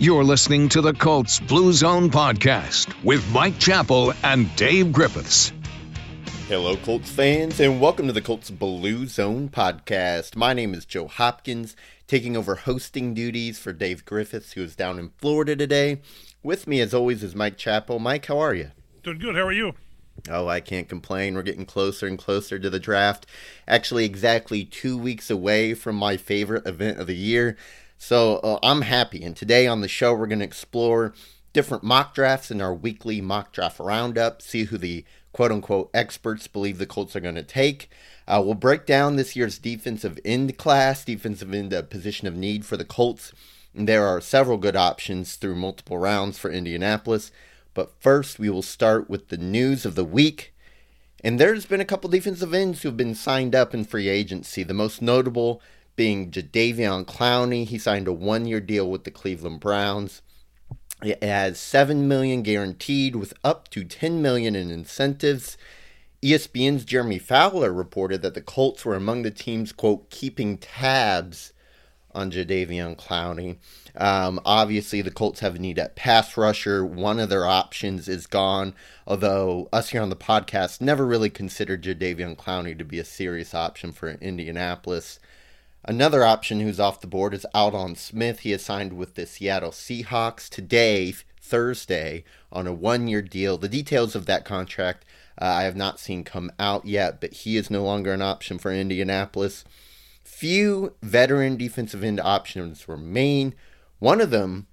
You're listening to the Colts Blue Zone podcast with Mike Chappell and Dave Griffiths. Hello, Colts fans, and welcome to the Colts Blue Zone podcast. My name is Joe Hopkins, taking over hosting duties for Dave Griffiths, who is down in Florida today. With me, as always, is Mike Chappell. Mike, how are you? Doing good. How are you? Oh, I can't complain. We're getting closer and closer to the draft. Actually, exactly two weeks away from my favorite event of the year. So uh, I'm happy. And today on the show, we're going to explore different mock drafts in our weekly mock draft roundup, see who the quote unquote experts believe the Colts are going to take. Uh, we'll break down this year's defensive end class, defensive end uh, position of need for the Colts. And there are several good options through multiple rounds for Indianapolis. But first, we will start with the news of the week. And there's been a couple defensive ends who have been signed up in free agency. The most notable being Jadeveon Clowney. He signed a one-year deal with the Cleveland Browns. It has seven million guaranteed, with up to ten million in incentives. ESPN's Jeremy Fowler reported that the Colts were among the teams quote keeping tabs on Jadeveon Clowney. Um, obviously, the Colts have a need at pass rusher. One of their options is gone, although us here on the podcast never really considered Jadeveon Clowney to be a serious option for Indianapolis. Another option who's off the board is Aldon Smith. He is signed with the Seattle Seahawks today, Thursday, on a one year deal. The details of that contract uh, I have not seen come out yet, but he is no longer an option for Indianapolis. Few veteran defensive end options remain. One of them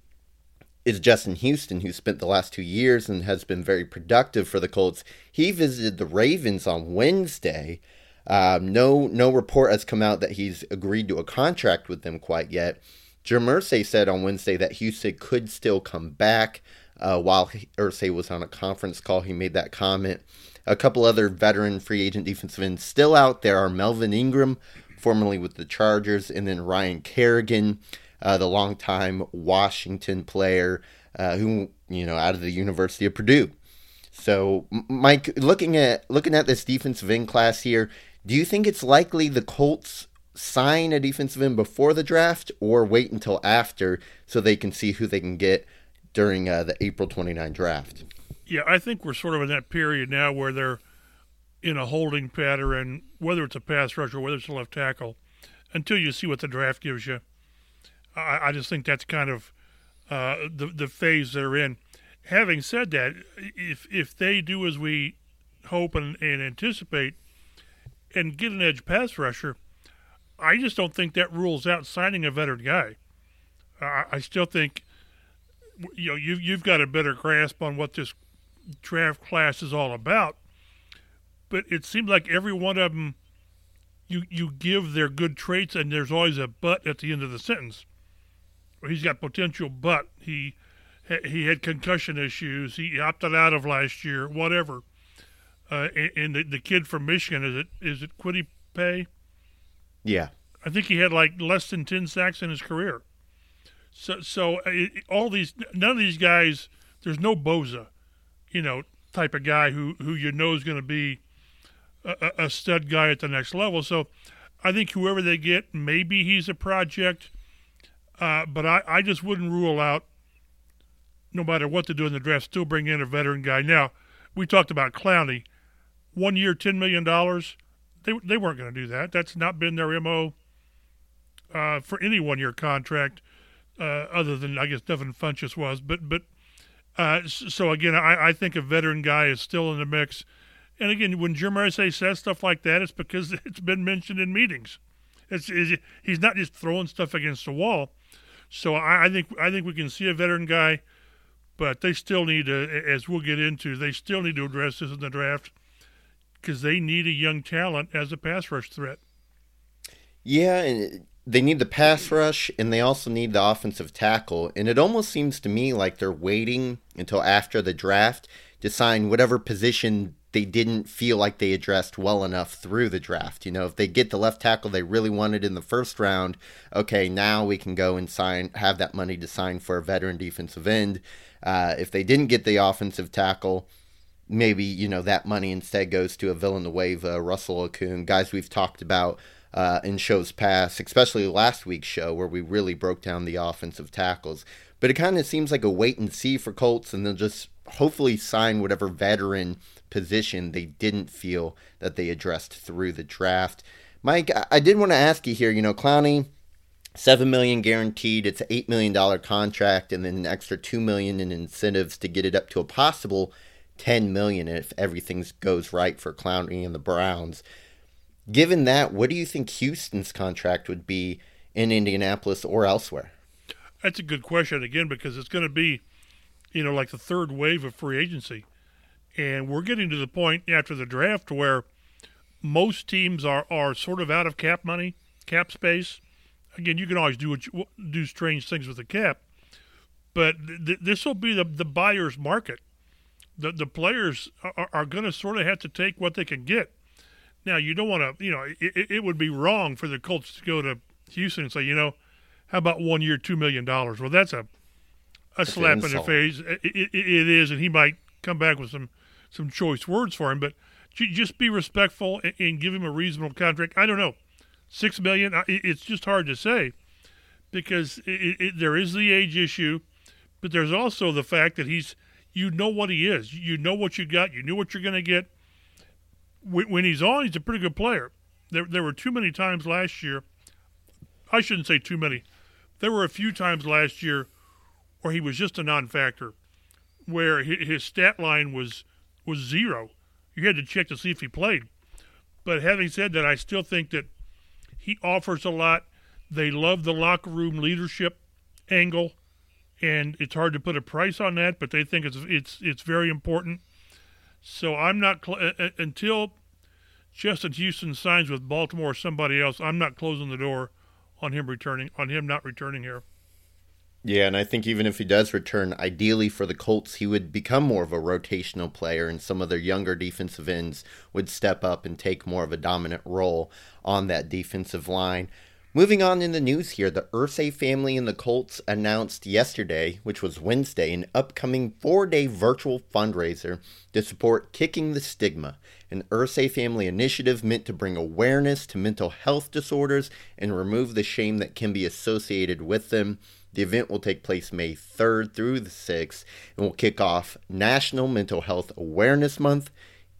is Justin Houston, who spent the last two years and has been very productive for the Colts. He visited the Ravens on Wednesday um, no, no report has come out that he's agreed to a contract with them quite yet. Jim said on Wednesday that Houston could still come back. Uh, while Irsay was on a conference call, he made that comment. A couple other veteran free agent defensive ends still out there are Melvin Ingram, formerly with the Chargers, and then Ryan Kerrigan, uh, the longtime Washington player uh, who you know out of the University of Purdue. So, Mike, looking at looking at this defensive end class here, do you think it's likely the Colts sign a defensive end before the draft or wait until after so they can see who they can get during uh, the April 29 draft? Yeah, I think we're sort of in that period now where they're in a holding pattern, whether it's a pass rush or whether it's a left tackle, until you see what the draft gives you. I, I just think that's kind of uh, the the phase they're in. Having said that, if if they do as we hope and, and anticipate, and get an edge pass rusher, I just don't think that rules out signing a veteran guy. Uh, I still think you know you you've got a better grasp on what this draft class is all about, but it seems like every one of them you you give their good traits and there's always a but at the end of the sentence. He's got potential, but he he had concussion issues. He opted out of last year, whatever. Uh, and the, the kid from Michigan is it is it Kwity Paye? Yeah, I think he had like less than ten sacks in his career. So so uh, it, all these none of these guys. There's no Bosa, you know, type of guy who who you know is going to be a, a stud guy at the next level. So I think whoever they get, maybe he's a project. Uh, but I, I just wouldn't rule out, no matter what they do in the draft, still bring in a veteran guy. Now, we talked about Clowney one year, $10 million. They, they weren't going to do that. That's not been their MO uh, for any one year contract, uh, other than, I guess, Devin Funchess was. But, but uh, so again, I, I think a veteran guy is still in the mix. And again, when Jim Irsay says stuff like that, it's because it's been mentioned in meetings. It's, it's, he's not just throwing stuff against the wall. So I, I think I think we can see a veteran guy, but they still need to, as we'll get into, they still need to address this in the draft because they need a young talent as a pass rush threat. Yeah, and they need the pass rush, and they also need the offensive tackle. And it almost seems to me like they're waiting until after the draft to sign whatever position they didn't feel like they addressed well enough through the draft. You know, if they get the left tackle they really wanted in the first round, okay, now we can go and sign, have that money to sign for a veteran defensive end. Uh, if they didn't get the offensive tackle, maybe you know that money instead goes to a Villanueva, Russell Okung, guys we've talked about uh, in shows past, especially last week's show where we really broke down the offensive tackles. But it kind of seems like a wait and see for Colts, and they'll just hopefully sign whatever veteran position they didn't feel that they addressed through the draft. Mike, I did want to ask you here. You know, Clowney, seven million guaranteed. It's an eight million dollar contract, and then an extra two million in incentives to get it up to a possible ten million if everything goes right for Clowney and the Browns. Given that, what do you think Houston's contract would be in Indianapolis or elsewhere? That's a good question again because it's going to be, you know, like the third wave of free agency, and we're getting to the point after the draft where most teams are are sort of out of cap money, cap space. Again, you can always do you, do strange things with the cap, but th- this will be the the buyer's market. The the players are, are going to sort of have to take what they can get now, you don't want to, you know, it, it would be wrong for the Colts to go to Houston and say, you know, how about one year, $2 million? Well, that's a, a that's slap in the face. It, it, it is, and he might come back with some, some choice words for him, but just be respectful and, and give him a reasonable contract. I don't know. $6 million, it's just hard to say because there is the age issue, but there's also the fact that he's, you know what he is. You know what you got. You knew what you're going to get when he's on, he's a pretty good player. There, there were too many times last year. I shouldn't say too many. There were a few times last year where he was just a non-factor, where his stat line was was zero. You had to check to see if he played. But having said that, I still think that he offers a lot. They love the locker room leadership angle, and it's hard to put a price on that, but they think it's it's it's very important. So I'm not cl- uh, uh, until Justin Houston signs with Baltimore or somebody else. I'm not closing the door on him returning on him not returning here. Yeah, and I think even if he does return, ideally for the Colts, he would become more of a rotational player, and some of their younger defensive ends would step up and take more of a dominant role on that defensive line. Moving on in the news here, the Irsay family and the Colts announced yesterday, which was Wednesday, an upcoming four day virtual fundraiser to support Kicking the Stigma, an Irsay family initiative meant to bring awareness to mental health disorders and remove the shame that can be associated with them. The event will take place May 3rd through the 6th and will kick off National Mental Health Awareness Month.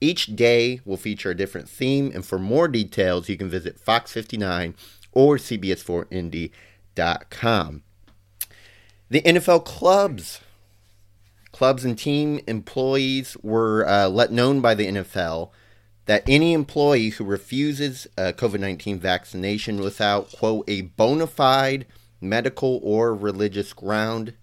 Each day will feature a different theme, and for more details, you can visit Fox 59 or CBS4Indy.com. The NFL clubs, clubs and team employees were uh, let known by the NFL that any employee who refuses a COVID 19 vaccination without, quote, a bona fide medical or religious ground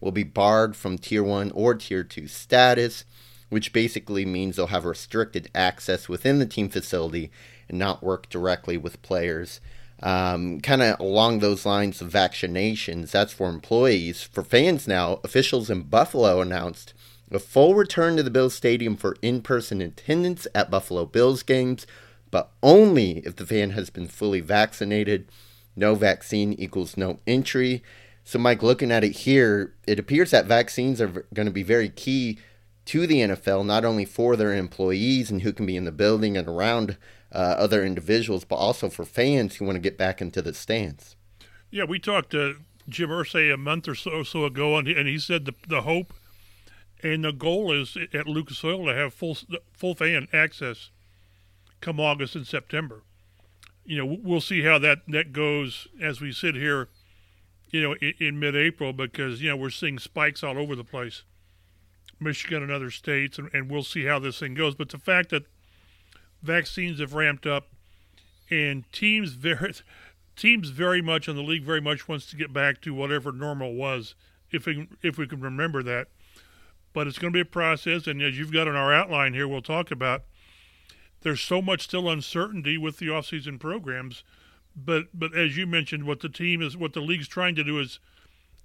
will be barred from Tier 1 or Tier 2 status, which basically means they'll have restricted access within the team facility and not work directly with players um, kind of along those lines of vaccinations. That's for employees. For fans now, officials in Buffalo announced a full return to the Bills Stadium for in person attendance at Buffalo Bills games, but only if the fan has been fully vaccinated. No vaccine equals no entry. So, Mike, looking at it here, it appears that vaccines are going to be very key to the NFL, not only for their employees and who can be in the building and around uh, other individuals, but also for fans who want to get back into the stands. Yeah, we talked to Jim Irsay a month or so, so ago, and he, and he said the, the hope and the goal is at Lucas Oil to have full full fan access come August and September. You know, we'll see how that, that goes as we sit here, you know, in, in mid-April because you know we're seeing spikes all over the place, Michigan and other states, and, and we'll see how this thing goes. But the fact that vaccines have ramped up, and teams very teams very much and the league very much wants to get back to whatever normal was, if we if we can remember that. But it's going to be a process, and as you've got in our outline here, we'll talk about. There's so much still uncertainty with the offseason programs, but but as you mentioned, what the team is, what the league's trying to do is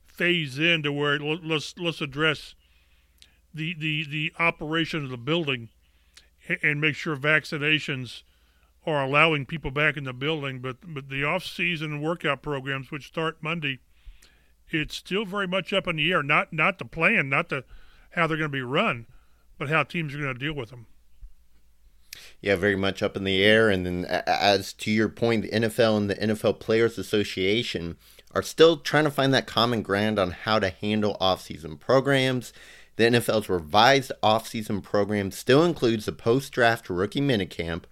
phase in to where let's let's address the the the operation of the building and make sure vaccinations are allowing people back in the building. But but the off-season workout programs, which start Monday, it's still very much up in the air. Not not the plan, not the how they're going to be run, but how teams are going to deal with them. Yeah, very much up in the air. And then, as to your point, the NFL and the NFL Players Association are still trying to find that common ground on how to handle off-season programs. The NFL's revised offseason program still includes a post draft rookie minicamp,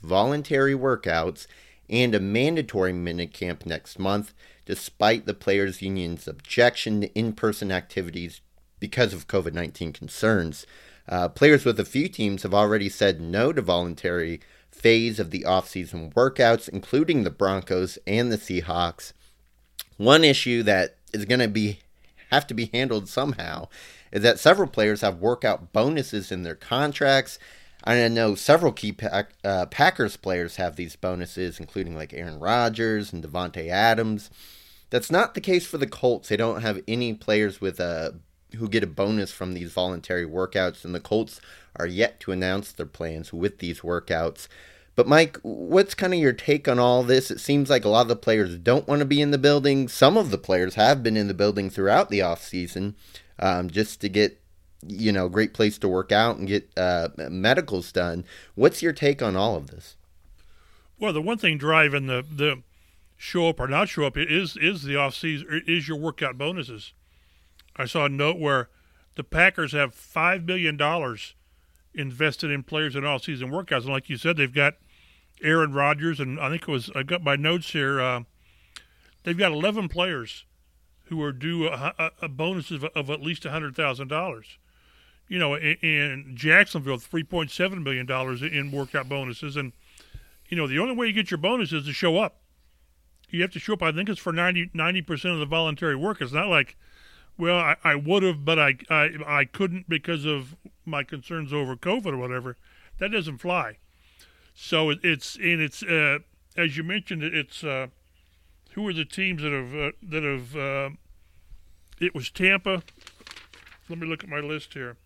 voluntary workouts, and a mandatory minicamp next month, despite the players' union's objection to in person activities because of COVID 19 concerns. Uh, players with a few teams have already said no to voluntary phase of the offseason workouts, including the Broncos and the Seahawks. One issue that is going to be have to be handled somehow is that several players have workout bonuses in their contracts. I know several key pack, uh, Packers players have these bonuses, including like Aaron Rodgers and Davante Adams. That's not the case for the Colts. They don't have any players with a who get a bonus from these voluntary workouts, and the Colts are yet to announce their plans with these workouts. But Mike, what's kind of your take on all this? It seems like a lot of the players don't want to be in the building. Some of the players have been in the building throughout the off season, um, just to get you know great place to work out and get uh, medicals done. What's your take on all of this? Well, the one thing driving the the show up or not show up is is the off season is your workout bonuses. I saw a note where the Packers have five million dollars invested in players in off season workouts, and like you said, they've got Aaron Rodgers, and I think it was I got my notes here. Uh, they've got eleven players who are due a, a, bonuses of, of, at least hundred thousand dollars. You know, in, in Jacksonville, three point seven million dollars in workout bonuses, and you know the only way you get your bonus is to show up. You have to show up. I think it's for 90 percent of the voluntary work. It's not like well, I, I would have, but I, I I couldn't because of my concerns over COVID or whatever. That doesn't fly. So it, it's and it's uh, as you mentioned, it's uh, who are the teams that have uh, that have uh, it was Tampa. Let me look at my list here.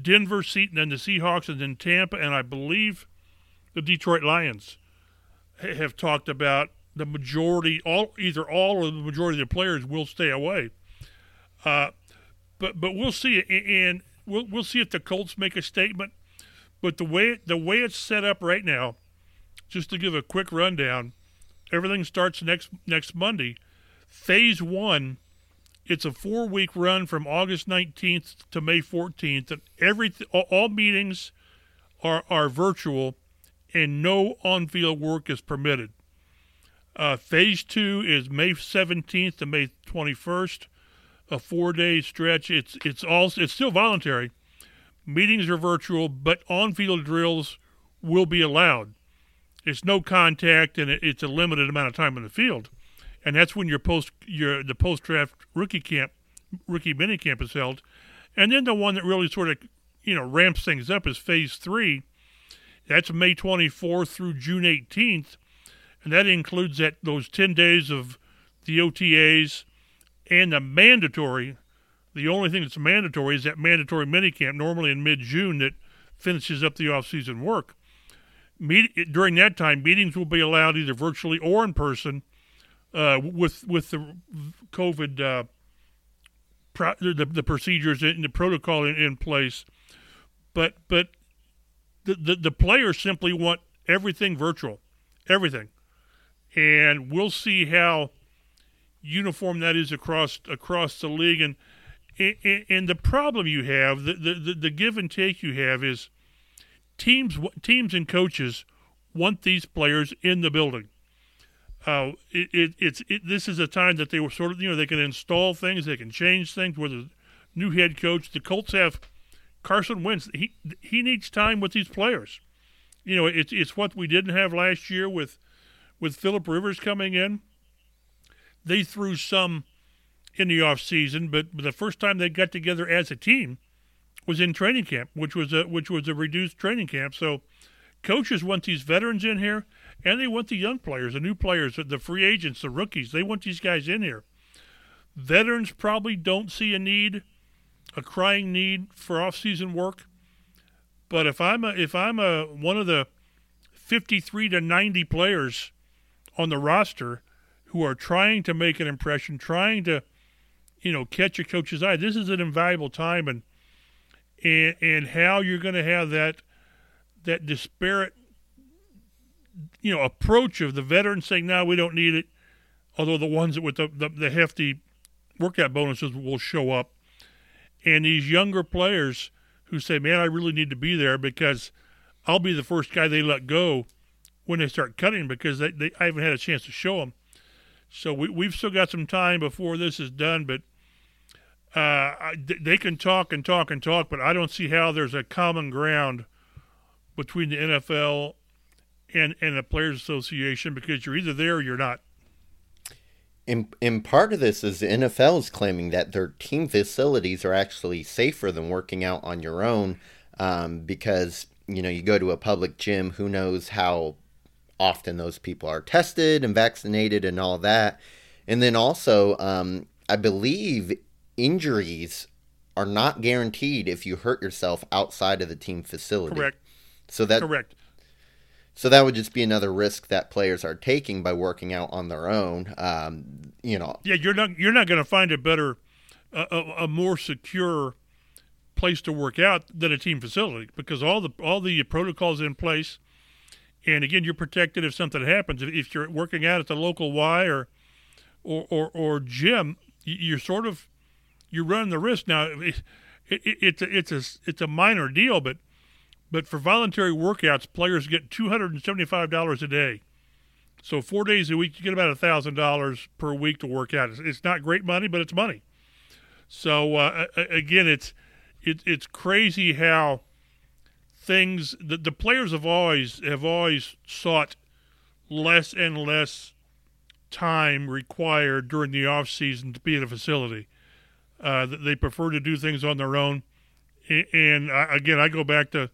Denver, Seton, and the Seahawks, and then Tampa, and I believe the Detroit Lions have talked about the majority, all either all or the majority of the players will stay away. Uh, but but we'll see, and we'll we'll see if the Colts make a statement. But the way the way it's set up right now, just to give a quick rundown, everything starts next next Monday. Phase one, it's a four week run from August 19th to May 14th, and every all meetings are are virtual, and no on field work is permitted. Uh, phase two is May 17th to May 21st a four day stretch. It's it's all it's still voluntary. Meetings are virtual, but on field drills will be allowed. It's no contact, and it's a limited amount of time in the field, and that's when your post your the post draft rookie camp, rookie mini camp is held, and then the one that really sort of you know ramps things up is phase three. That's May 24th through June 18th, and that includes that those 10 days of the OTAs and the mandatory, the only thing that's mandatory is that mandatory minicamp, normally in mid June, that finishes up the off-season work. Meet, during that time, meetings will be allowed either virtually or in person, uh, with with the COVID uh, pro, the, the procedures and the protocol in, in place. But but the, the the players simply want everything virtual, everything, and we'll see how uniform that is across across the league. And and, and the problem you have, the, the the give and take you have is teams teams and coaches want these players in the building. Uh, it, it, it's it, this is a time that they were sort of you know they can install things, they can change things. With a new head coach, the Colts have Carson Wentz. He he needs time with these players. You know, it's it's what we didn't have last year with with Philip Rivers coming in they threw some in the off season, but the first time they got together as a team was in training camp, which was a which was a reduced training camp. So coaches want these veterans in here, and they want the young players, the new players, the free agents, the rookies. They want these guys in here. Veterans probably don't see a need, a crying need for off-season work. But if I'm a if I'm a one of the 53 to 90 players on the roster who are trying to make an impression, trying to, you know, catch a coach's eye. This is an invaluable time, and and and how you're going to have that that disparate, you know, approach of the veterans saying, "No, we don't need it," although the ones with the, the, the hefty workout bonuses will show up, and these younger players who say, "Man, I really need to be there because I'll be the first guy they let go when they start cutting because they, they I haven't had a chance to show them." So we, we've still got some time before this is done, but uh, they can talk and talk and talk, but I don't see how there's a common ground between the NFL and and the Players Association because you're either there or you're not. In, in part of this is the NFL is claiming that their team facilities are actually safer than working out on your own um, because you know you go to a public gym who knows how often those people are tested and vaccinated and all that and then also um, i believe injuries are not guaranteed if you hurt yourself outside of the team facility Correct. so that Correct. so that would just be another risk that players are taking by working out on their own. Um, you know, Yeah, you're not you're not going to find a better, a, a, a more secure place to work out than a team facility because all the all the protocols in place, and again, you're protected if something happens. If, if you're working out at the local Y or or or, or gym, you're sort of you're running the risk now. It, it, it's a, it's a it's a minor deal, but but for voluntary workouts, players get two hundred and seventy five dollars a day. So four days a week, you get about thousand dollars per week to work out. It's, it's not great money, but it's money. So uh, again, it's it, it's crazy how things the, the players have always have always sought less and less time required during the off season to be at a facility. Uh, they prefer to do things on their own. And again, I go back to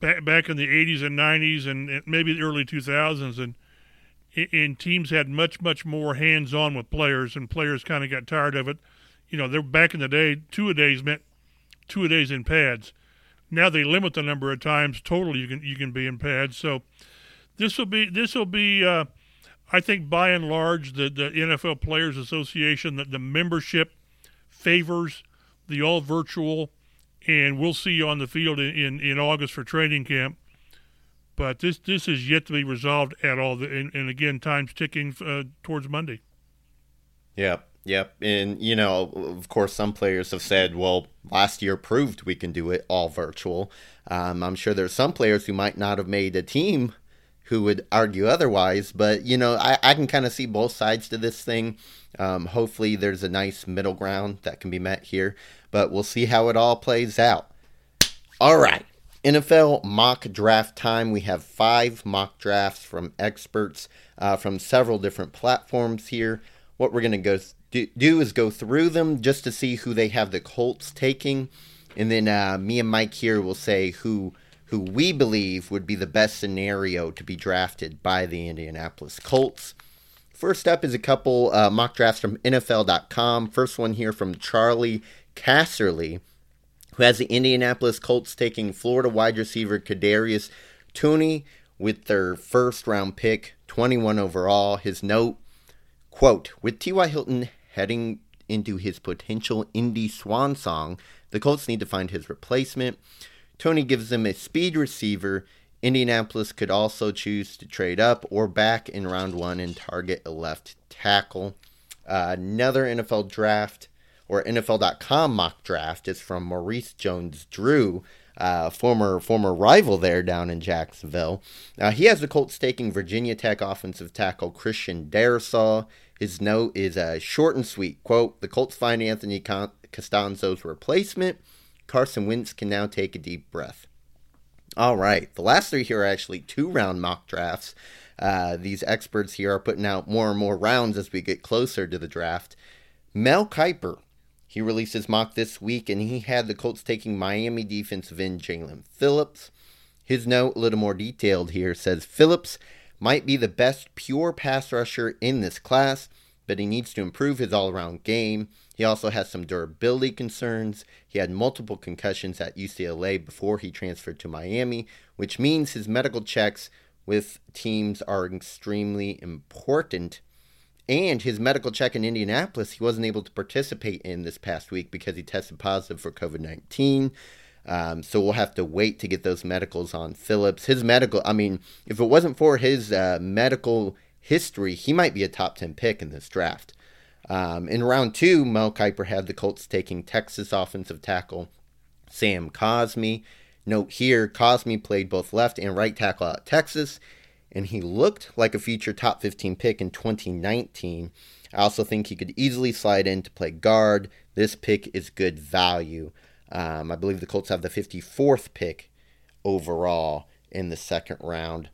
back, back in the 80s and 90s and, and maybe the early 2000s, and and teams had much much more hands on with players, and players kind of got tired of it. You know, they're back in the day, two a days meant two a days in pads. Now they limit the number of times total you can you can be in pads. So this will be this will be uh, I think by and large the, the NFL Players Association that the membership favors the all virtual, and we'll see you on the field in, in, in August for training camp. But this this is yet to be resolved at all, and, and again, time's ticking uh, towards Monday. Yep, yep. And, you know, of course, some players have said, well, last year proved we can do it all virtual. Um, I'm sure there's some players who might not have made a team who would argue otherwise, but, you know, I, I can kind of see both sides to this thing. Um, hopefully, there's a nice middle ground that can be met here, but we'll see how it all plays out. All right. NFL mock draft time. We have five mock drafts from experts uh, from several different platforms here. What we're going to go do, do is go through them just to see who they have the Colts taking, and then uh, me and Mike here will say who who we believe would be the best scenario to be drafted by the Indianapolis Colts. First up is a couple uh, mock drafts from NFL.com. First one here from Charlie Casserly who has the Indianapolis Colts taking Florida wide receiver Kadarius Toney with their first round pick, 21 overall. His note, quote, with T.Y. Hilton heading into his potential Indy swan song, the Colts need to find his replacement. Toney gives them a speed receiver. Indianapolis could also choose to trade up or back in round one and target a left tackle. Uh, another NFL draft or NFL.com mock draft is from Maurice Jones Drew, uh, former former rival there down in Jacksonville. Uh, he has the Colts taking Virginia Tech offensive tackle Christian Darrisaw. His note is uh, short and sweet. Quote, the Colts find Anthony Castonzo's replacement. Carson Wentz can now take a deep breath. All right, the last three here are actually two round mock drafts. Uh, these experts here are putting out more and more rounds as we get closer to the draft. Mel Kiper, he released his mock this week, and he had the Colts taking Miami defensive end Jaelan Phillips. His note, a little more detailed here, says Phillips might be the best pure pass rusher in this class, but he needs to improve his all around game. He also has some durability concerns. He had multiple concussions at UCLA before he transferred to Miami, which means his medical checks with teams are extremely important. And his medical check in Indianapolis, he wasn't able to participate in this past week because he tested positive for COVID 19. Um, so we'll have to wait to get those medicals on Phillips. His medical, I mean, if it wasn't for his uh, medical history, he might be a top 10 pick in this draft. Um, in round two, Mel Kiper had the Colts taking Texas offensive tackle Sam Cosmi. Note here, Cosmi played both left and right tackle at Texas, and he looked like a future top 15 pick in 2019. I also think he could easily slide in to play guard. This pick is good value. Um, I believe the Colts have the 54th pick overall in the second round.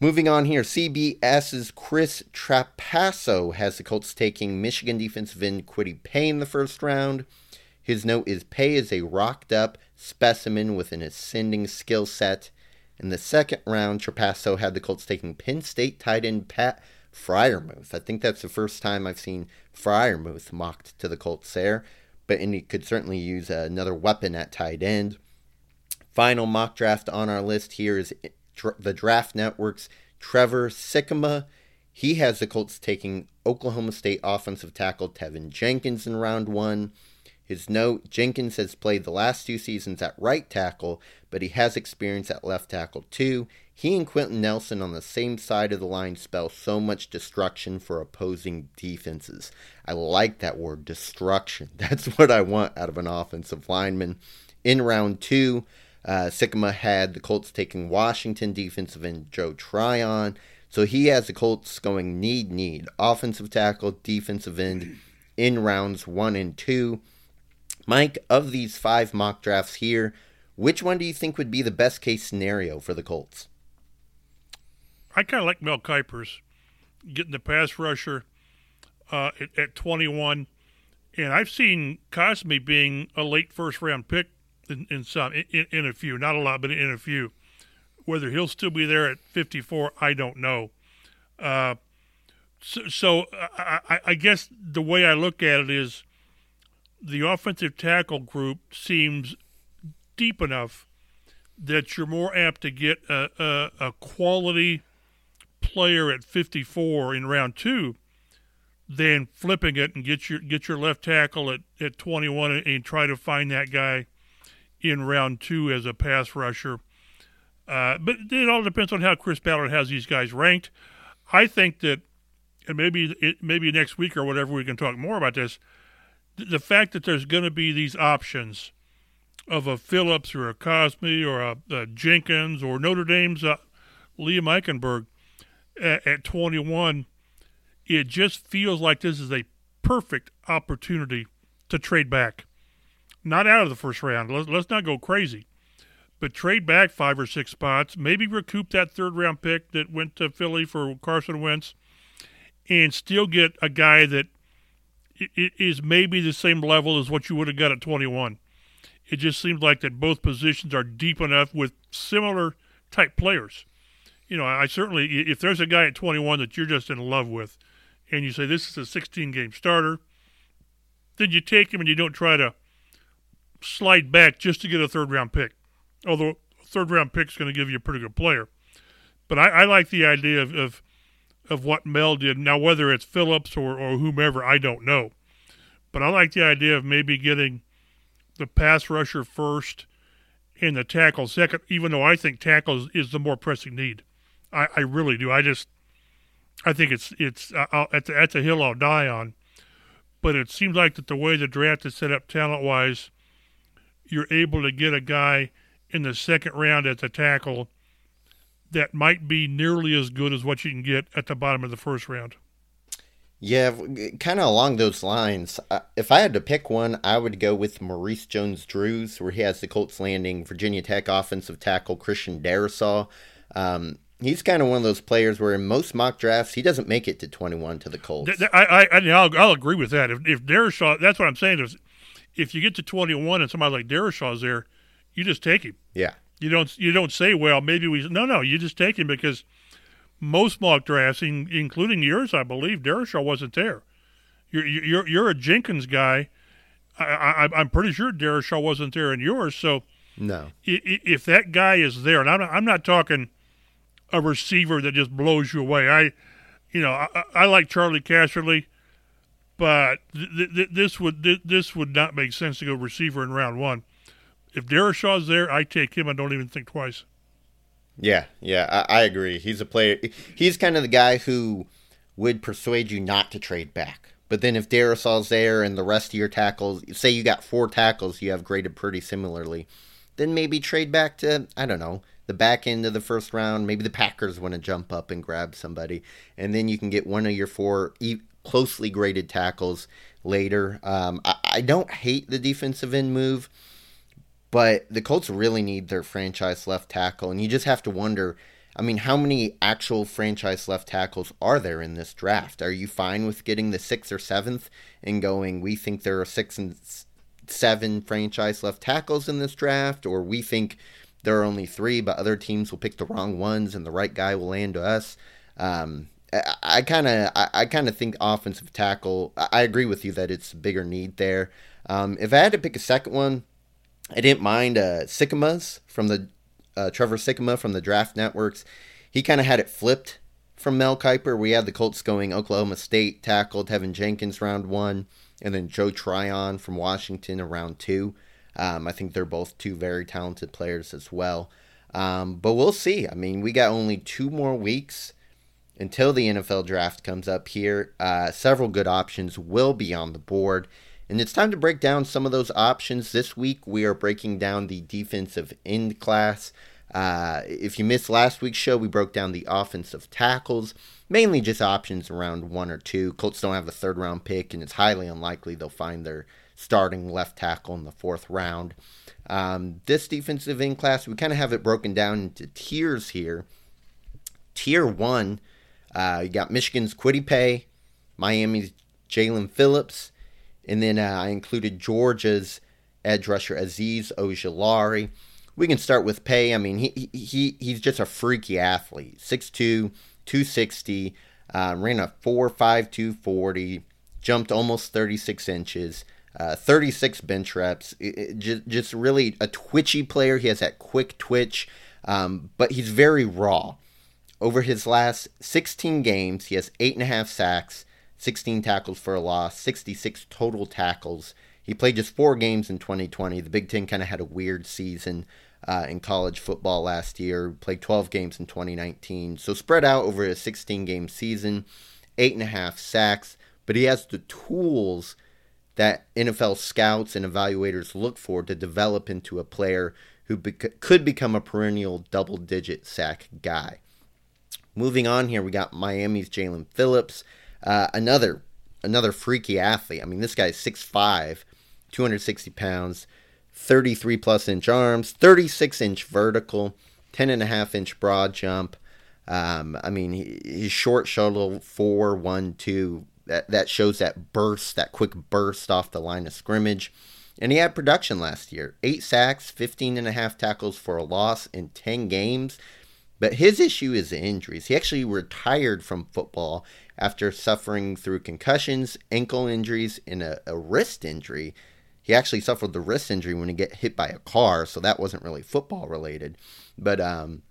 Moving on here, CBS's Chris Trapasso has the Colts taking Michigan defensive end Kwity Paye in the first round. His note is Paye is a rocked up specimen with an ascending skill set. In the second round, Trapasso had the Colts taking Penn State tight end Pat Freiermuth. I think that's the first time I've seen Freiermuth mocked to the Colts there but and he could certainly use another weapon at tight end. Final mock draft on our list here is the Draft Network's Trevor Sikkema. He has the Colts taking Oklahoma State offensive tackle Teven Jenkins in round one. His note Jenkins has played the last two seasons at right tackle, but he has experience at left tackle too. He and Quenton Nelson on the same side of the line spell so much destruction for opposing defenses. I like that word, destruction. That's what I want out of an offensive lineman. In round two, uh, Sikkema had the Colts taking Washington defensive end Joe Tryon. So he has the Colts going need, need. Offensive tackle, defensive end in rounds one and two. Mike, of these five mock drafts here, which one do you think would be the best case scenario for the Colts? I kind of like Mel Kiper's getting the pass rusher uh, at, at 21, and I've seen Cosmi being a late first round pick in, in some in, in, a few, not a lot, but in a few. Whether he'll still be there at 54, I don't know. Uh, so, so I, I guess the way I look at it is the offensive tackle group seems deep enough that you're more apt to get a, a, a quality player at 54 in round two than flipping it and get your get your left tackle at, at 21 and, and try to find that guy in round two as a pass rusher. Uh, but it all depends on how Chris Ballard has these guys ranked. I think that, and maybe it, maybe next week or whatever we can talk more about this the fact that there's going to be these options of a Phillips or a Cosmi or a, a Jenkins or Notre Dame's uh, Liam Eichenberg at, at 21, it just feels like this is a perfect opportunity to trade back. Not out of the first round. Let's, let's not go crazy. But trade back five or six spots, maybe recoup that third round pick that went to Philly for Carson Wentz, and still get a guy that is – maybe the same level as what you would have got at 21. It just seems like that both positions are deep enough with similar type players. You know, I certainly, if there's a guy at 21 that you're just in love with, and you say this is a 16 game starter, then you take him and you don't try to slide back just to get a third round pick. Although a third round pick is going to give you a pretty good player. But I, I like the idea of, of of what Mel did. Now, whether it's Phillips or, or whomever, I don't know. But I like the idea of maybe getting the pass rusher first and the tackle second, even though I think tackle is, the more pressing need. I, I, really do. I just, I think it's it's uh, at the, at the hill I'll die on. But it seems like that the way the draft is set up talent wise, you're able to get a guy in the second round at the tackle that might be nearly as good as what you can get at the bottom of the first round. Yeah, kind of along those lines. If I had to pick one, I would go with Maurice Jones Drews, where he has the Colts landing Virginia Tech offensive tackle Christian Darrisaw. Um, he's kind of one of those players where in most mock drafts he doesn't make it to 21 to the Colts. I, I, I'll, I'll agree with that. If, if Darrisaw, that's what I'm saying is, if you get to 21 and somebody like Darrisaw's there, you just take him. Yeah. You don't you don't say, well, maybe we no no. You just take him because most mock drafts, including yours, I believe, Darrisaw wasn't there. You're you're you're a Jenkins guy. I, I, am pretty sure Darrisaw wasn't there in yours. So no, if that guy is there, and I'm not, I'm not talking a receiver that just blows you away. I, you know, I, I like Charlie Casserly, but th- th- this would th- this would not make sense to go receiver in round one if Darrisaw's there, I take him. I don't even think twice. Yeah, yeah, I, I agree. He's a player. He's kind of the guy who would persuade you not to trade back. But then if Darrisaw's there and the rest of your tackles, say you got four tackles you have graded pretty similarly, then maybe trade back to, I don't know, the back end of the first round. Maybe the Packers want to jump up and grab somebody. And then you can get one of your four closely graded tackles later. Um, I, I don't hate the defensive end move, but the Colts really need their franchise left tackle. And you just have to wonder I mean, how many actual franchise left tackles are there in this draft? Are you fine with getting the sixth or seventh and going, we think there are six and seven franchise left tackles in this draft, or we think there are only three, but other teams will pick the wrong ones and the right guy will land to us? Um, I kind of, I, kind of think offensive tackle. I agree with you that it's a bigger need there. Um, if I had to pick a second one, I didn't mind uh, Sikkema from the uh, Trevor Sikkema from the Draft Networks, he kind of had it flipped from Mel Kiper. We had the Colts going Oklahoma State tackle Teven Jenkins round one, and then Joe Tryon from Washington around two. Um, I think they're both two very talented players as well. Um, but we'll see. I mean, we got only two more weeks until the NFL draft comes up here. Uh, several good options will be on the board. And it's time to break down some of those options. This week, we are breaking down the defensive end class. Uh, if you missed last week's show, we broke down the offensive tackles, mainly just options around one or two. Colts don't have a third round pick, and it's highly unlikely they'll find their starting left tackle in the fourth round. Um, this defensive end class, we kind of have it broken down into tiers here. Tier one, uh, you got Michigan's Kwity Paye, Miami's Jaelan Phillips, and then uh, I included Georgia's edge rusher Azeez Ojulari. We can start with Paye. I mean, he he he's just a freaky athlete. 6'2", 260, uh, ran a 4'5", 240, jumped almost 36 inches. Uh, 36 bench reps. It, it, just, just really a twitchy player. He has that quick twitch, um, but he's very raw. Over his last 16 games, he has eight and a half sacks, 16 tackles for a loss, 66 total tackles. He played just four games in 2020. The Big Ten kind of had a weird season uh, in college football last year. Played 12 games in 2019. So spread out over a 16 game season, eight and a half sacks. But he has the tools that NFL scouts and evaluators look for to develop into a player who could become a perennial double digit sack guy. Moving on here, we got Miami's Jaelan Phillips. Uh, another another freaky athlete. I mean, this guy's 6'5", 260 pounds, 33 plus inch arms, 36 inch vertical, 10 and a half inch broad jump. Um, I mean, his short shuttle four one two that that shows that burst, that quick burst off the line of scrimmage. And he had production last year. Eight sacks, 15 and a half tackles for a loss in 10 games. But his issue is injuries. He actually retired from football after suffering through concussions, ankle injuries, and a, a wrist injury. He actually suffered the wrist injury when he get hit by a car, so that wasn't really football related. But um,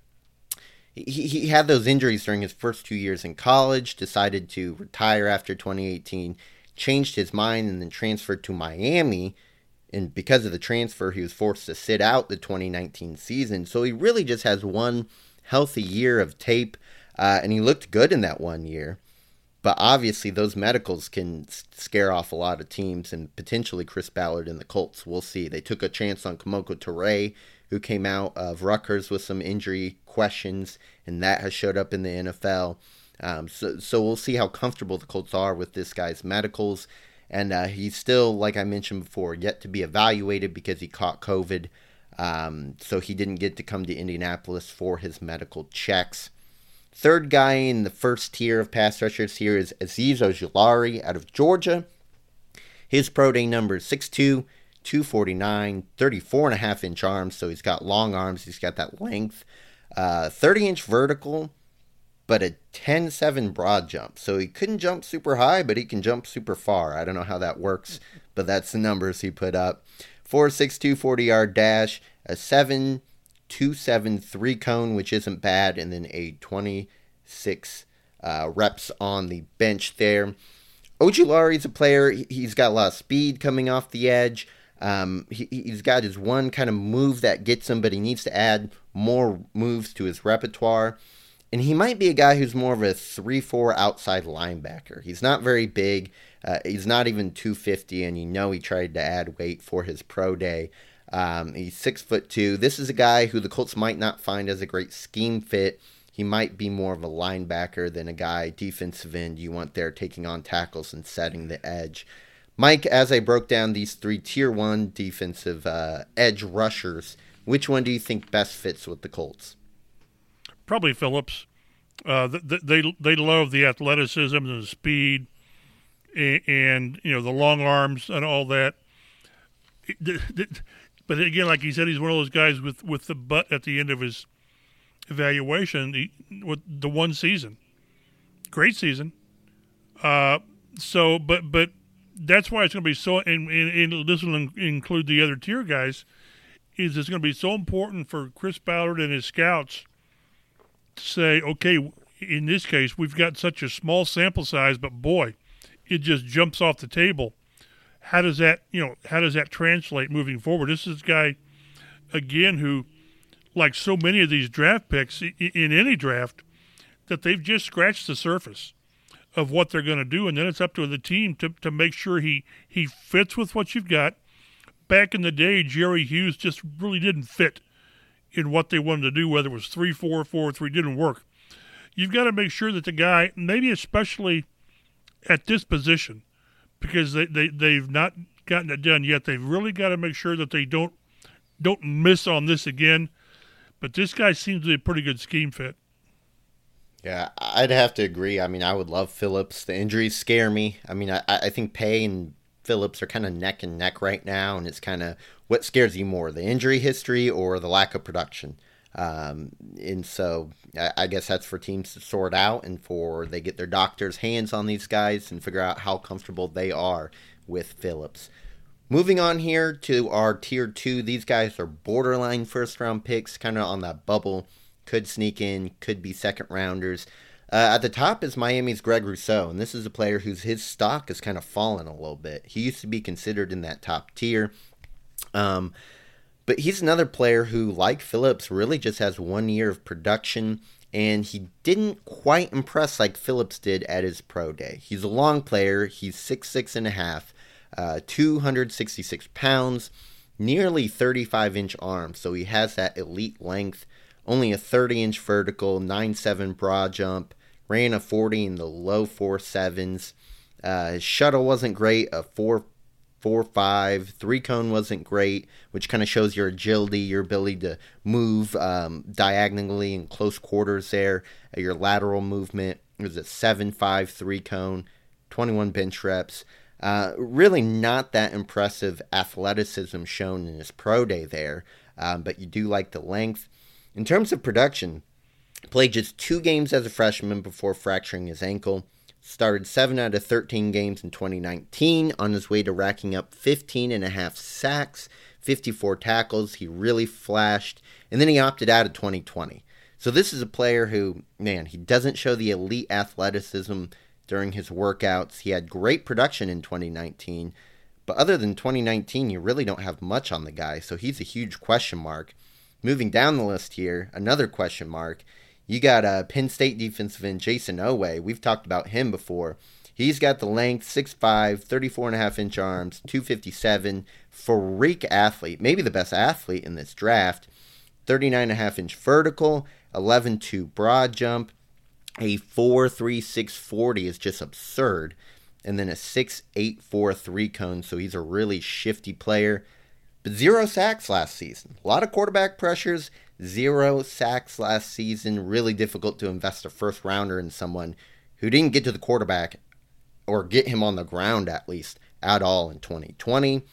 he, he had those injuries during his first two years in college, decided to retire after 2018, changed his mind, and then transferred to Miami. And because of the transfer, he was forced to sit out the 2019 season. So he really just has one healthy year of tape, uh, and he looked good in that one year. But obviously, those medicals can scare off a lot of teams, and potentially Chris Ballard and the Colts. We'll see. They took a chance on Kemoko Turay, who came out of Rutgers with some injury questions, and that has showed up in the NFL. Um, so, so we'll see how comfortable the Colts are with this guy's medicals. And uh, he's still, like I mentioned before, yet to be evaluated because he caught COVID. Um, so he didn't get to come to Indianapolis for his medical checks. Third guy in the first tier of pass rushers here is Azeez Ojulari out of Georgia. His pro day number is 6'2, 249, 34 and a half inch arms, so he's got long arms, he's got that length. Uh, 30 inch vertical, but a 10 7 broad jump. So he couldn't jump super high, but he can jump super far. I don't know how that works, but that's the numbers he put up. 4.62 40 yard dash, a 7 2 7 3 cone, which isn't bad, and then a 26 uh, reps on the bench there. Ojulari is a player, he's got a lot of speed coming off the edge. Um, he, he's got his one kind of move that gets him, but he needs to add more moves to his repertoire. And he might be a guy who's more of a 3 4 outside linebacker. He's not very big. Uh, he's not even 250, and you know he tried to add weight for his pro day. Um, he's six foot two. This is a guy who the Colts might not find as a great scheme fit. He might be more of a linebacker than a guy defensive end you want there taking on tackles and setting the edge. Mike, as I broke down these three tier one defensive uh, edge rushers, which one do you think best fits with the Colts? Probably Phillips. Uh, they, they they love the athleticism and the speed, and, and you know the long arms and all that. But again, like he said, he's one of those guys with, with the butt at the end of his evaluation with the one season. Great season. Uh, so, but but that's why it's going to be so, and, and, and this will include the other tier guys, is it's going to be so important for Chris Ballard and his scouts say, okay, in this case, we've got such a small sample size, but boy, it just jumps off the table. How does that, you know, how does that translate moving forward? This is a guy, again, who, like so many of these draft picks in any draft, that they've just scratched the surface of what they're going to do, and then it's up to the team to, to make sure he, he fits with what you've got. Back in the day, Jerry Hughes just really didn't fit in what they wanted to do, whether it was 3 4 4 3, didn't work. You've got to make sure that the guy, maybe especially at this position, because they, they, they've not gotten it done yet, they've really got to make sure that they don't don't miss on this again. But this guy seems to be a pretty good scheme fit. Yeah, I'd have to agree. I mean, I would love Phillips. The injuries scare me. I mean, I, I think Paye and Phillips are kind of neck and neck right now, and it's kind of what scares you more the injury history or the lack of production. Um, and so I, I, guess that's for teams to sort out and for they get their doctors' hands on these guys and figure out how comfortable they are with Phillips. Moving on here to our tier two, these guys are borderline first round picks, kind of on that bubble could sneak in, could be second rounders. Uh, at the top is Miami's Greg Rousseau, and this is a player whose his stock has kind of fallen a little bit. He used to be considered in that top tier, um, but he's another player who, like Phillips, really just has one year of production, and he didn't quite impress like Phillips did at his pro day. He's a long player. He's six six and a half, uh, 266 pounds, nearly 35 inch arms, so he has that elite length only a 30 inch vertical, 9.7 broad jump, ran a 40 in the low 4.7s. Uh, his shuttle wasn't great, a 4 four five three cone wasn't great which kind of shows your agility your ability to move um, diagonally in close quarters there uh, your lateral movement. It was a seven five three cone 21 bench reps? Uh, really not that impressive athleticism shown in his pro day there um, but you do like the length. In terms of production, played just two games as a freshman before fracturing his ankle. Started 7 out of 13 games in 2019 on his way to racking up 15 and a half sacks, 54 tackles. He really flashed. And then he opted out of 2020. So this is a player who, man, he doesn't show the elite athleticism during his workouts. He had great production in 2019, but other than 2019, you really don't have much on the guy. So he's a huge question mark. Moving down the list here, another question mark. You got a uh, Penn State defensive end Jason Oweh. We've talked about him before. He's got the length, 6'5, 34 and a half inch arms, 257. Freak athlete, maybe the best athlete in this draft. 39 and a half inch vertical, 11 2 broad jump. A 4'3, 40 is just absurd. And then a 6'8, 3 cone, so he's a really shifty player. But zero sacks last season. A lot of quarterback pressures, zero sacks last season. Really difficult to invest a first rounder in someone who didn't get to the quarterback or get him on the ground at least at all in 2020.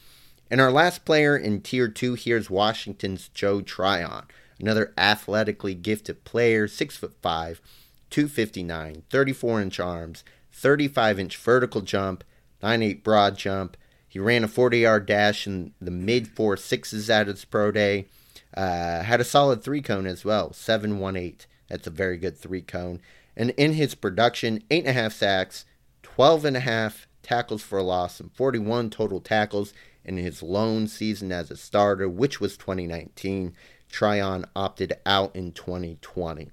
And our last player in tier two here is Washington's Joe Tryon, another athletically gifted player, six foot five, 259, 34 inch arms, 35 inch vertical jump, 9'8 broad jump, he ran a 40 yard dash in the mid four sixes at his pro day. Uh, had a solid three cone as well, 718. That's a very good three cone. And in his production, eight and a half sacks, 12 and a half tackles for a loss and 41 total tackles in his lone season as a starter, which was 2019. Tryon opted out in 2020.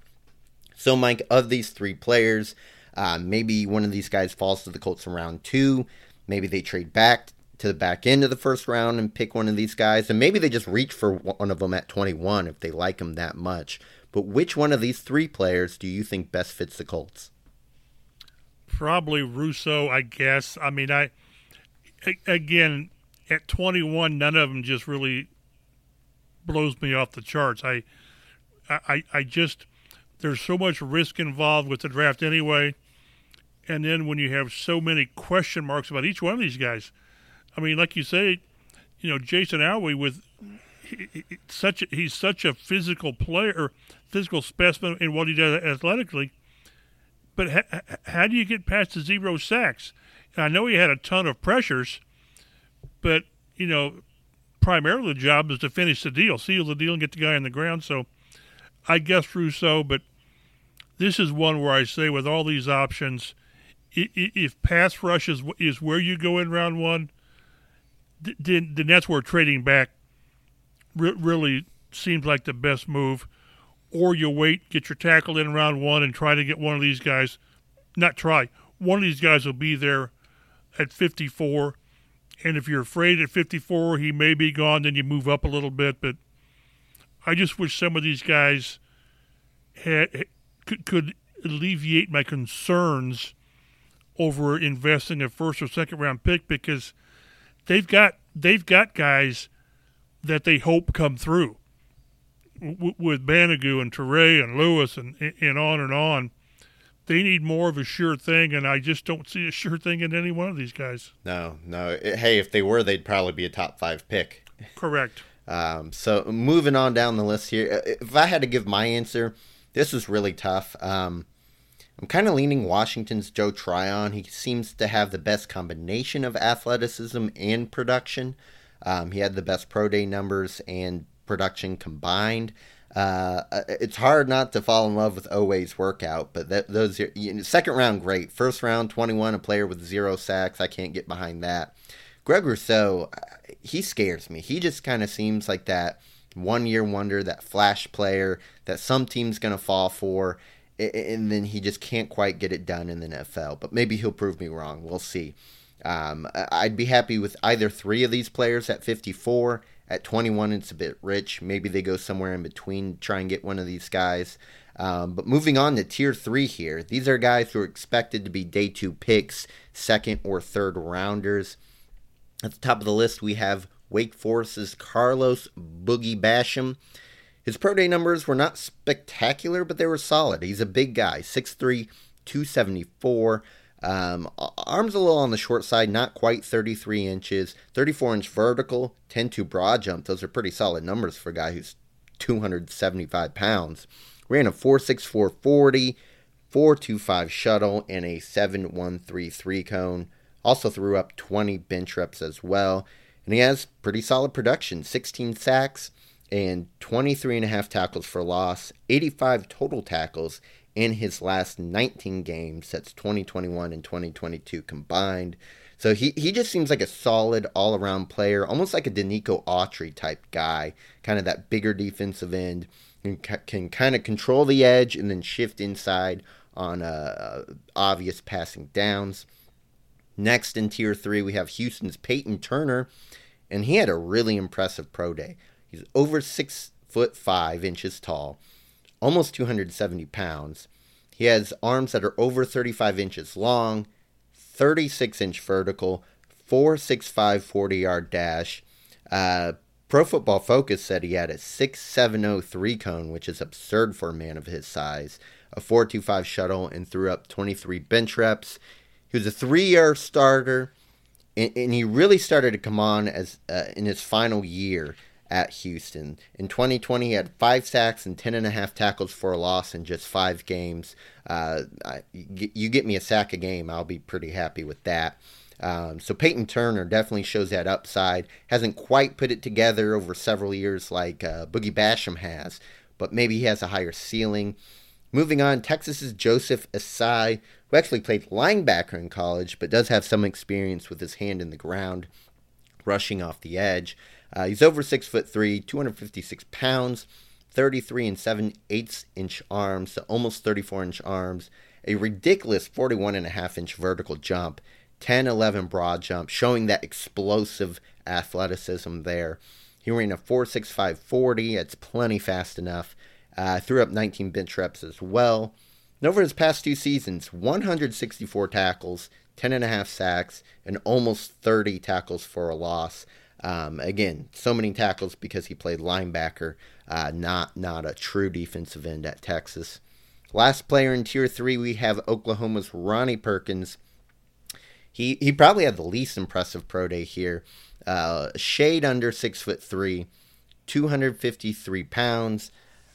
So, Mike, of these three players, uh, maybe one of these guys falls to the Colts in round two. Maybe they trade back to the back end of the first round and pick one of these guys. And maybe they just reach for one of them at 21 if they like them that much. But which one of these three players do you think best fits the Colts? Probably Rousseau, I guess. I mean, I again at 21, none of them just really blows me off the charts. I, I, I just there's so much risk involved with the draft anyway, and then when you have so many question marks about each one of these guys, I mean, like you say, you know, Jason Oweh with he, he, such a, he's such a physical player, physical specimen in what he does athletically. But ha, how do you get past the zero sacks? I know he had a ton of pressures, but you know, primarily the job is to finish the deal, seal the deal, and get the guy on the ground. So, I guess Rousseau, but this is one where I say with all these options, if pass rush is, is where you go in round one, then, that's where trading back re- really seems like the best move. Or you wait, get your tackle in round one, and try to get one of these guys. Not try. One of these guys will be there at 54. And if you're afraid at 54 he may be gone, then you move up a little bit. But I just wish some of these guys had could, could alleviate my concerns over investing a first or second round pick because they've got they've got guys that they hope come through w- with Banogu and Turay and Lewis and and on and on. They need more of a sure thing, and I just don't see a sure thing in any one of these guys. No, no. Hey, if they were, they'd probably be a top five pick. Correct. Um, so moving on down the list here, if I had to give my answer, this was really tough. Um, I'm kind of leaning Washington's Joe Tryon. He seems to have the best combination of athleticism and production. Um, he had the best pro day numbers and production combined. Uh, uh it's hard not to fall in love with Oweh's workout, but that, those you know, second round great. First round 21, a player with zero sacks. I can't get behind that. Greg Rousseau, uh, he scares me. He just kind of seems like that one year wonder, that flash player that some team's going to fall for, and then he just can't quite get it done in the NFL. But maybe he'll prove me wrong. We'll see. Um, I'd be happy with either three of these players at 54. At 21, it's a bit rich. Maybe they go somewhere in between, try and get one of these guys. Um, but moving on to tier three here, these are guys who are expected to be day two picks, second or third rounders. At the top of the list, we have Wake Forest's Carlos Boogie Basham. His pro day numbers were not spectacular, but they were solid. He's a big guy, 6'3, 274. Um, arms a little on the short side, not quite 33 inches, 34 inch vertical, 10 2 broad jump. Those are pretty solid numbers for a guy who's 275 pounds. Ran a 4'6, 40, 4'25 shuttle, and a 7'133 cone. Also threw up 20 bench reps as well. And he has pretty solid production 16 sacks and 23 and a half tackles for loss, 85 total tackles in his last 19 games. That's 2021 and 2022 combined. So he, he just seems like a solid all around player, almost like a Denico Autry type guy, kind of that bigger defensive end, and can kind of control the edge and then shift inside on uh, obvious passing downs. Next in tier three, we have Houston's Peyton Turner, and he had a really impressive pro day. He's over six foot five inches tall, almost 270 pounds. He has arms that are over 35 inches long, 36 inch vertical, 465 40 yard dash. Uh, Pro Football Focus said he had a 6703 cone, which is absurd for a man of his size, a 425 shuttle, and threw up 23 bench reps. He was a three year starter, and, and, he really started to come on as uh, in his final year at Houston. In 2020, he had five sacks and 10 and a half tackles for a loss in just five games. Uh, I, you get me a sack a game, I'll be pretty happy with that. Um, so Peyton Turner definitely shows that upside. Hasn't quite put it together over several years like uh, Boogie Basham has, but maybe he has a higher ceiling. Moving on, Texas's Joseph Ossai, who actually played linebacker in college, but does have some experience with his hand in the ground, rushing off the edge. Uh, he's over six foot three, 256 pounds, 33 and 7 eighths inch arms, so almost 34 inch arms, a ridiculous 41 and a half inch vertical jump, 10 11 broad jump, showing that explosive athleticism there. He ran a 4.65 40. It's plenty fast enough. Uh, threw up 19 bench reps as well. And over his past two seasons, 164 tackles, 10 and a half sacks, and almost 30 tackles for a loss. Um, again, so many tackles because he played linebacker, uh, not not a true defensive end at Texas. Last player in Tier Three, we have Oklahoma's Ronnie Perkins. He he probably had the least impressive pro day here. Uh, shade under six foot three, 253 pounds,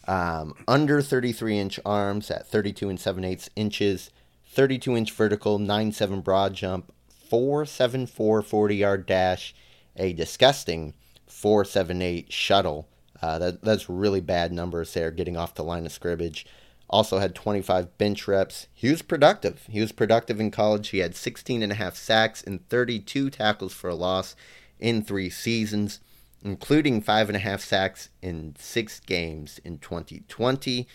um, under 33 inch arms at 32 and 7 eighths inches, 32 inch vertical, 9 7 broad jump, 474 40 yard dash, a disgusting 478 shuttle. Uh, that, that's really bad numbers there, getting off the line of scrimmage. Also had 25 bench reps. He was productive. He was productive in college. He had 16 and a half sacks and 32 tackles for a loss in three seasons, including five and a half sacks in six games in 2020.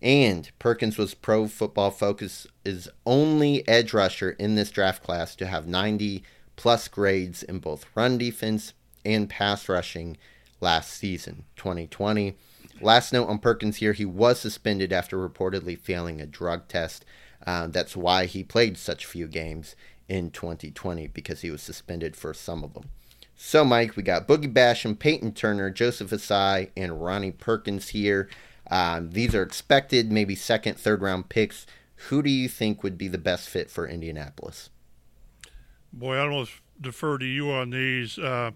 And Perkins was Pro Football Focus's only edge rusher in this draft class to have 90 plus grades in both run defense and pass rushing last season, 2020. Last note on Perkins here, he was suspended after reportedly failing a drug test. Uh, that's why he played such few games in 2020 because he was suspended for some of them. So, Mike, we got Boogie Basham, Peyton Turner, Joseph Ossai, and Ronnie Perkins here. Um, these are expected, maybe second, third round picks. Who do you think would be the best fit for Indianapolis? Boy, I almost defer to you on these. Uh,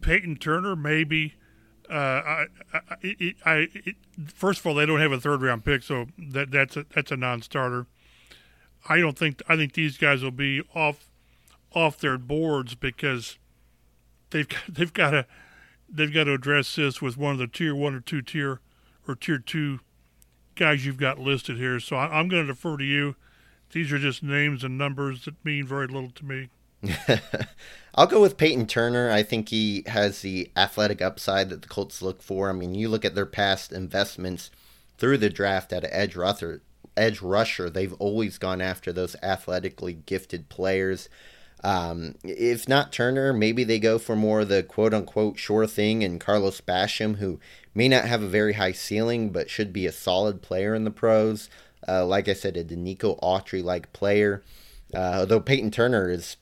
Peyton Turner, maybe. Uh, I, I, I first of all, they don't have a third round pick, so that that's a that's a non-starter. I don't think I think these guys will be off off their boards because they've they've got to they've got to address this with one of the tier one or two tier or tier two guys you've got listed here. So I, am going to defer to you. These are just names and numbers that mean very little to me. I'll go with Peyton Turner. I think he has the athletic upside that the Colts look for. I mean, you look at their past investments through the draft at edge rusher, edge rusher. They've always gone after those athletically gifted players. Um, if not Turner, maybe they go for more of the quote unquote sure thing and Carlos Basham, who may not have a very high ceiling but should be a solid player in the pros. Uh, like I said, a Denico Autry like player. Uh, though Peyton Turner is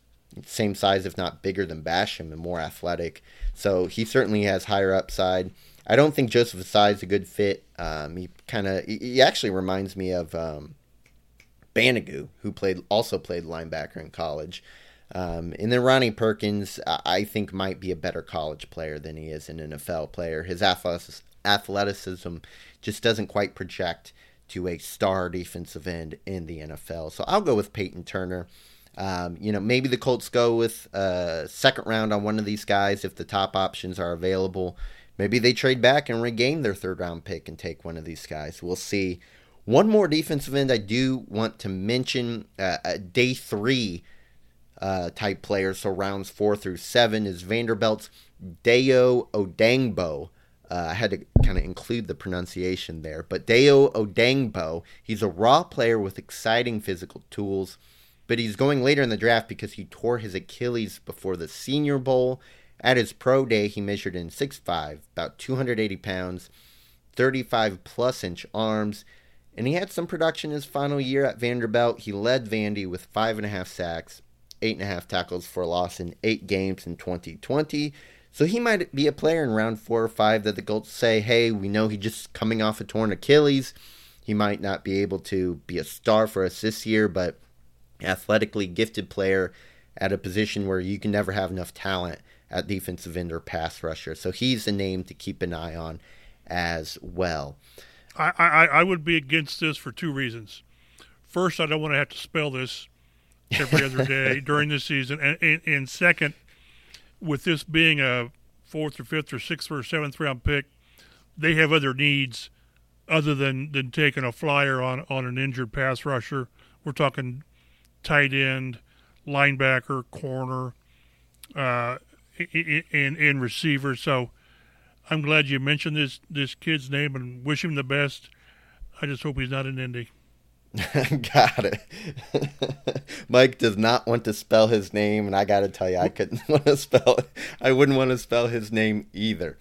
same size, if not bigger than Basham and more athletic. So he certainly has higher upside. I don't think Joseph Ossai is a good fit. Um, he kind of he actually reminds me of um, who played also played linebacker in college. Um, and then Ronnie Perkins, I think, might be a better college player than he is an NFL player. His athleticism just doesn't quite project to a star defensive end in the NFL. So I'll go with Peyton Turner. Um, you know, maybe the Colts go with a second round on one of these guys if the top options are available. Maybe they trade back and regain their third round pick and take one of these guys. We'll see. One more defensive end I do want to mention uh, day three uh, type player, So rounds four through seven is Vanderbilt's Dayo Odeyingbo. Uh, I had to kind of include the pronunciation there, but Dayo Odeyingbo, he's a raw player with exciting physical tools, but he's going later in the draft because he tore his Achilles before the Senior Bowl. At his pro day, he measured in 6'5, about 280 pounds, 35 plus inch arms, and he had some production his final year at Vanderbilt. He led Vandy with five and a half sacks, eight and a half tackles for loss in eight games in 2020. So he might be a player in round four or five that the Colts say, hey, we know he's just coming off a torn Achilles. He might not be able to be a star for us this year, but athletically gifted player at a position where you can never have enough talent at defensive end or pass rusher. So he's a name to keep an eye on as well. I, I, I would be against this for two reasons. First, I don't want to have to spell this every other day during the season. And, and, and, second, with this being a fourth or fifth or sixth or seventh round pick, they have other needs other than than taking a flyer on on an injured pass rusher. We're talking tight end, linebacker, corner, uh, and and receiver. So I'm glad you mentioned this this kid's name and wish him the best. I just hope he's not in Indy. got it. Mike does not want to spell his name, and I got to tell you, I couldn't want to spell it. I wouldn't want to spell his name either.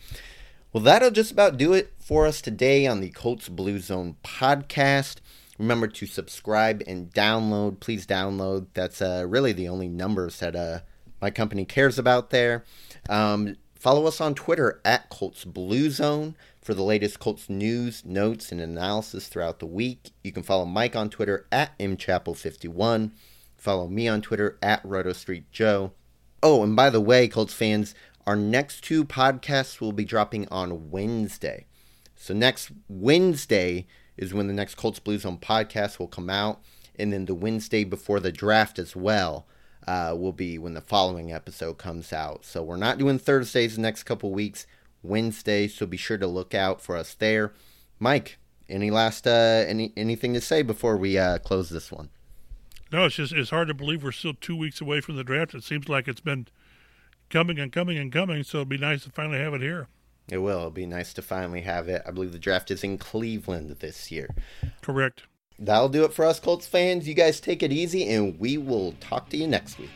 Well, that'll just about do it for us today on the Colts Blue Zone podcast. Remember to subscribe and download. Please download. That's uh, really the only numbers that uh, my company cares about there. Um, follow us on Twitter at Colts Blue Zone for the latest Colts news, notes, and analysis throughout the week. You can follow Mike on Twitter at mchappell51. Follow me on Twitter at RotoStreetJoe. Oh, and by the way, Colts fans, our next two podcasts will be dropping on Wednesday. So next Wednesday is when the next Colts Blue Zone podcast will come out, and then the Wednesday before the draft as well uh, will be when the following episode comes out. So we're not doing Thursdays the next couple weeks, Wednesday. So be sure to look out for us there. Mike, any last uh, any anything to say before we uh, close this one? No, it's just it's hard to believe we're still two weeks away from the draft. It seems like it's been coming and coming and coming. So it'd be nice to finally have it here. It will. It'll be nice to finally have it. I believe the draft is in Cleveland this year. Correct. That'll do it for us, Colts fans. You guys take it easy, and we will talk to you next week.